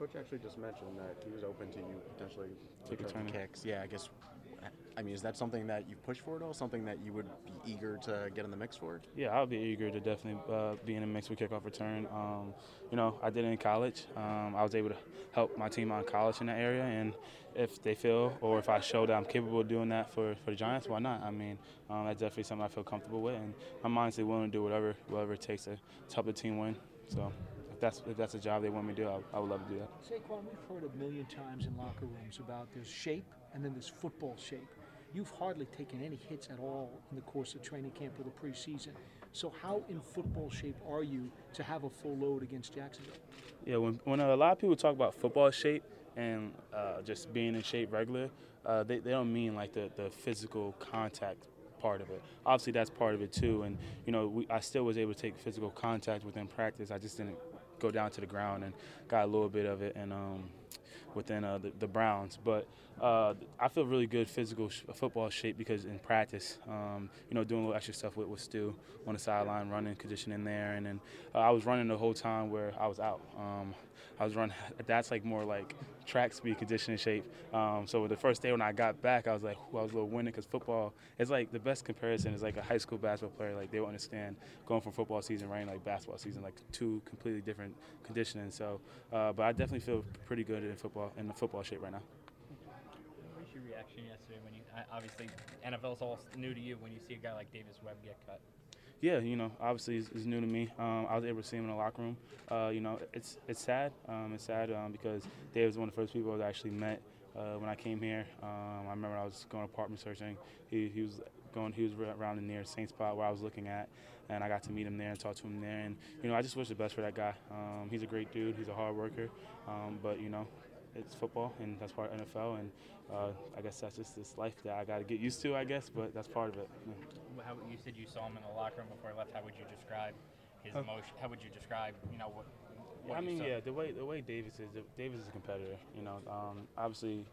coach actually just mentioned that he was open to you potentially Take returning returning. kicks. Yeah, I guess. I mean, is that something that you push for at all? Something that you would be eager to get in the mix for? Yeah, I'll be eager to definitely uh, be in the mix with kickoff return. Um, you know, I did it in college. Um, I was able to help my team out in college in that area, and if they feel or if I show that I'm capable of doing that for, for the Giants, why not? I mean, um, that's definitely something I feel comfortable with, and I'm honestly willing to do whatever whatever it takes to, to help the team win. So. If that's, if that's a job they want me to do, I, I would love to do that. Saquon, we've heard a million times in locker rooms about there's shape and then there's football shape. You've hardly taken any hits at all in the course of training camp or the preseason. So, how in football shape are you to have a full load against Jacksonville? Yeah, when, when a lot of people talk about football shape and uh, just being in shape regular, uh, they, they don't mean like the, the physical contact part of it. Obviously, that's part of it too. And, you know, we, I still was able to take physical contact within practice. I just didn't go down to the ground and got a little bit of it. And um, within uh, the, the, Browns. But uh, I feel really good physical sh- football shape because in practice, um, you know, doing a little extra stuff with, with Stu on the sideline, running, conditioning there, and then uh, I was running the whole time where I was out. Um, I was running. That's like more like track speed, conditioning shape. Um, so the first day when I got back, I was like, I was a little winning because football is like the best comparison is like a high school basketball player. Like they will understand going from football season running like basketball season, like two completely different conditioning. So, uh, but I definitely feel pretty good in football in the football shape right now. What was your reaction yesterday when you obviously NFL's all new to you when you see a guy like Davis Webb get cut? yeah, you know, obviously it's, it's new to me. Um, I was able to see him in the locker room. Uh, you know, it's it's sad. Um, it's sad um, because Dave was one of the first people I actually met uh, when I came here. Um, I remember I was going apartment searching. He, he was going. He was around the near same spot where I was looking at, and I got to meet him there and talk to him there. And you know, I just wish the best for that guy. Um, he's a great dude. He's a hard worker. Um, but you know, it's football and that's part of NFL and uh, I guess that's just this life that I got to get used to I guess but that's part of it. Yeah. How, you said you saw him in the locker room before he left. How would you describe his uh, emotion? How would you describe you know what? what I mean, yeah, the way the way Davis is, Davis is a competitor. You know, um, obviously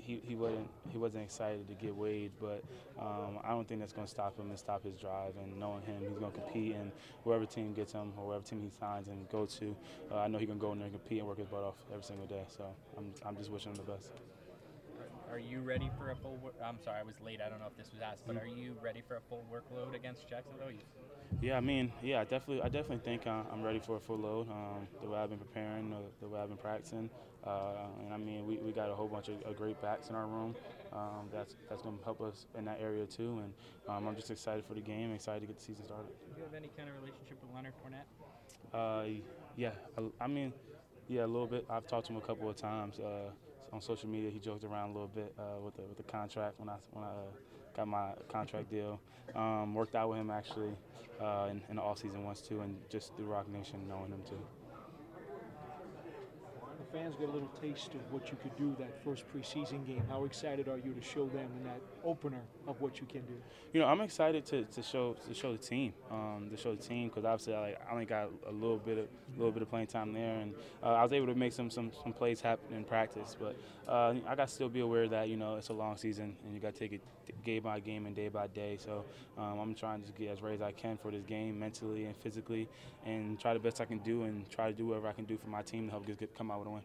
he, he wasn't he wasn't excited to get Wade, but um, I don't think that's going to stop him and stop his drive. And knowing him, he's going to compete, and wherever team gets him or wherever team he signs and go to, uh, I know he can go in there and compete and work his butt off every single day. So I'm I'm just wishing him the best. Are you ready for a full? I'm sorry, I was late. I don't know if this was asked, but are you ready for a full workload against Jacksonville? Yeah, I mean, yeah, I definitely, I definitely think uh, I'm ready for a full load. Um, the way I've been preparing, the, the way I've been practicing, uh, and I mean, we, we got a whole bunch of, of great backs in our room. Um, that's that's going to help us in that area too, and um, I'm just excited for the game. Excited to get the season started. Do you have any kind of relationship with Leonard Fournette? Uh, yeah, I, I, mean, yeah, a little bit. I've talked to him a couple of times uh, on social media. He joked around a little bit uh, with the with the contract when I when I uh, got my contract deal. Um, worked out with him actually uh, in, in the off season once too, and just through Roc Nation knowing him too fans get a little taste of what you could do that first preseason game. How excited are you to show them in that opener of what you can do? You know, I'm excited to, to show to show the team, um, to show the team because obviously I, I, only got a little bit of little bit of playing time there, and uh, I was able to make some some, some plays happen in practice. But uh, I got to still be aware that you know it's a long season and you got to take it game by game and day by day. So um, I'm trying to get as ready as I can for this game mentally and physically, and try the best I can do and try to do whatever I can do for my team to help get, get come out with a win.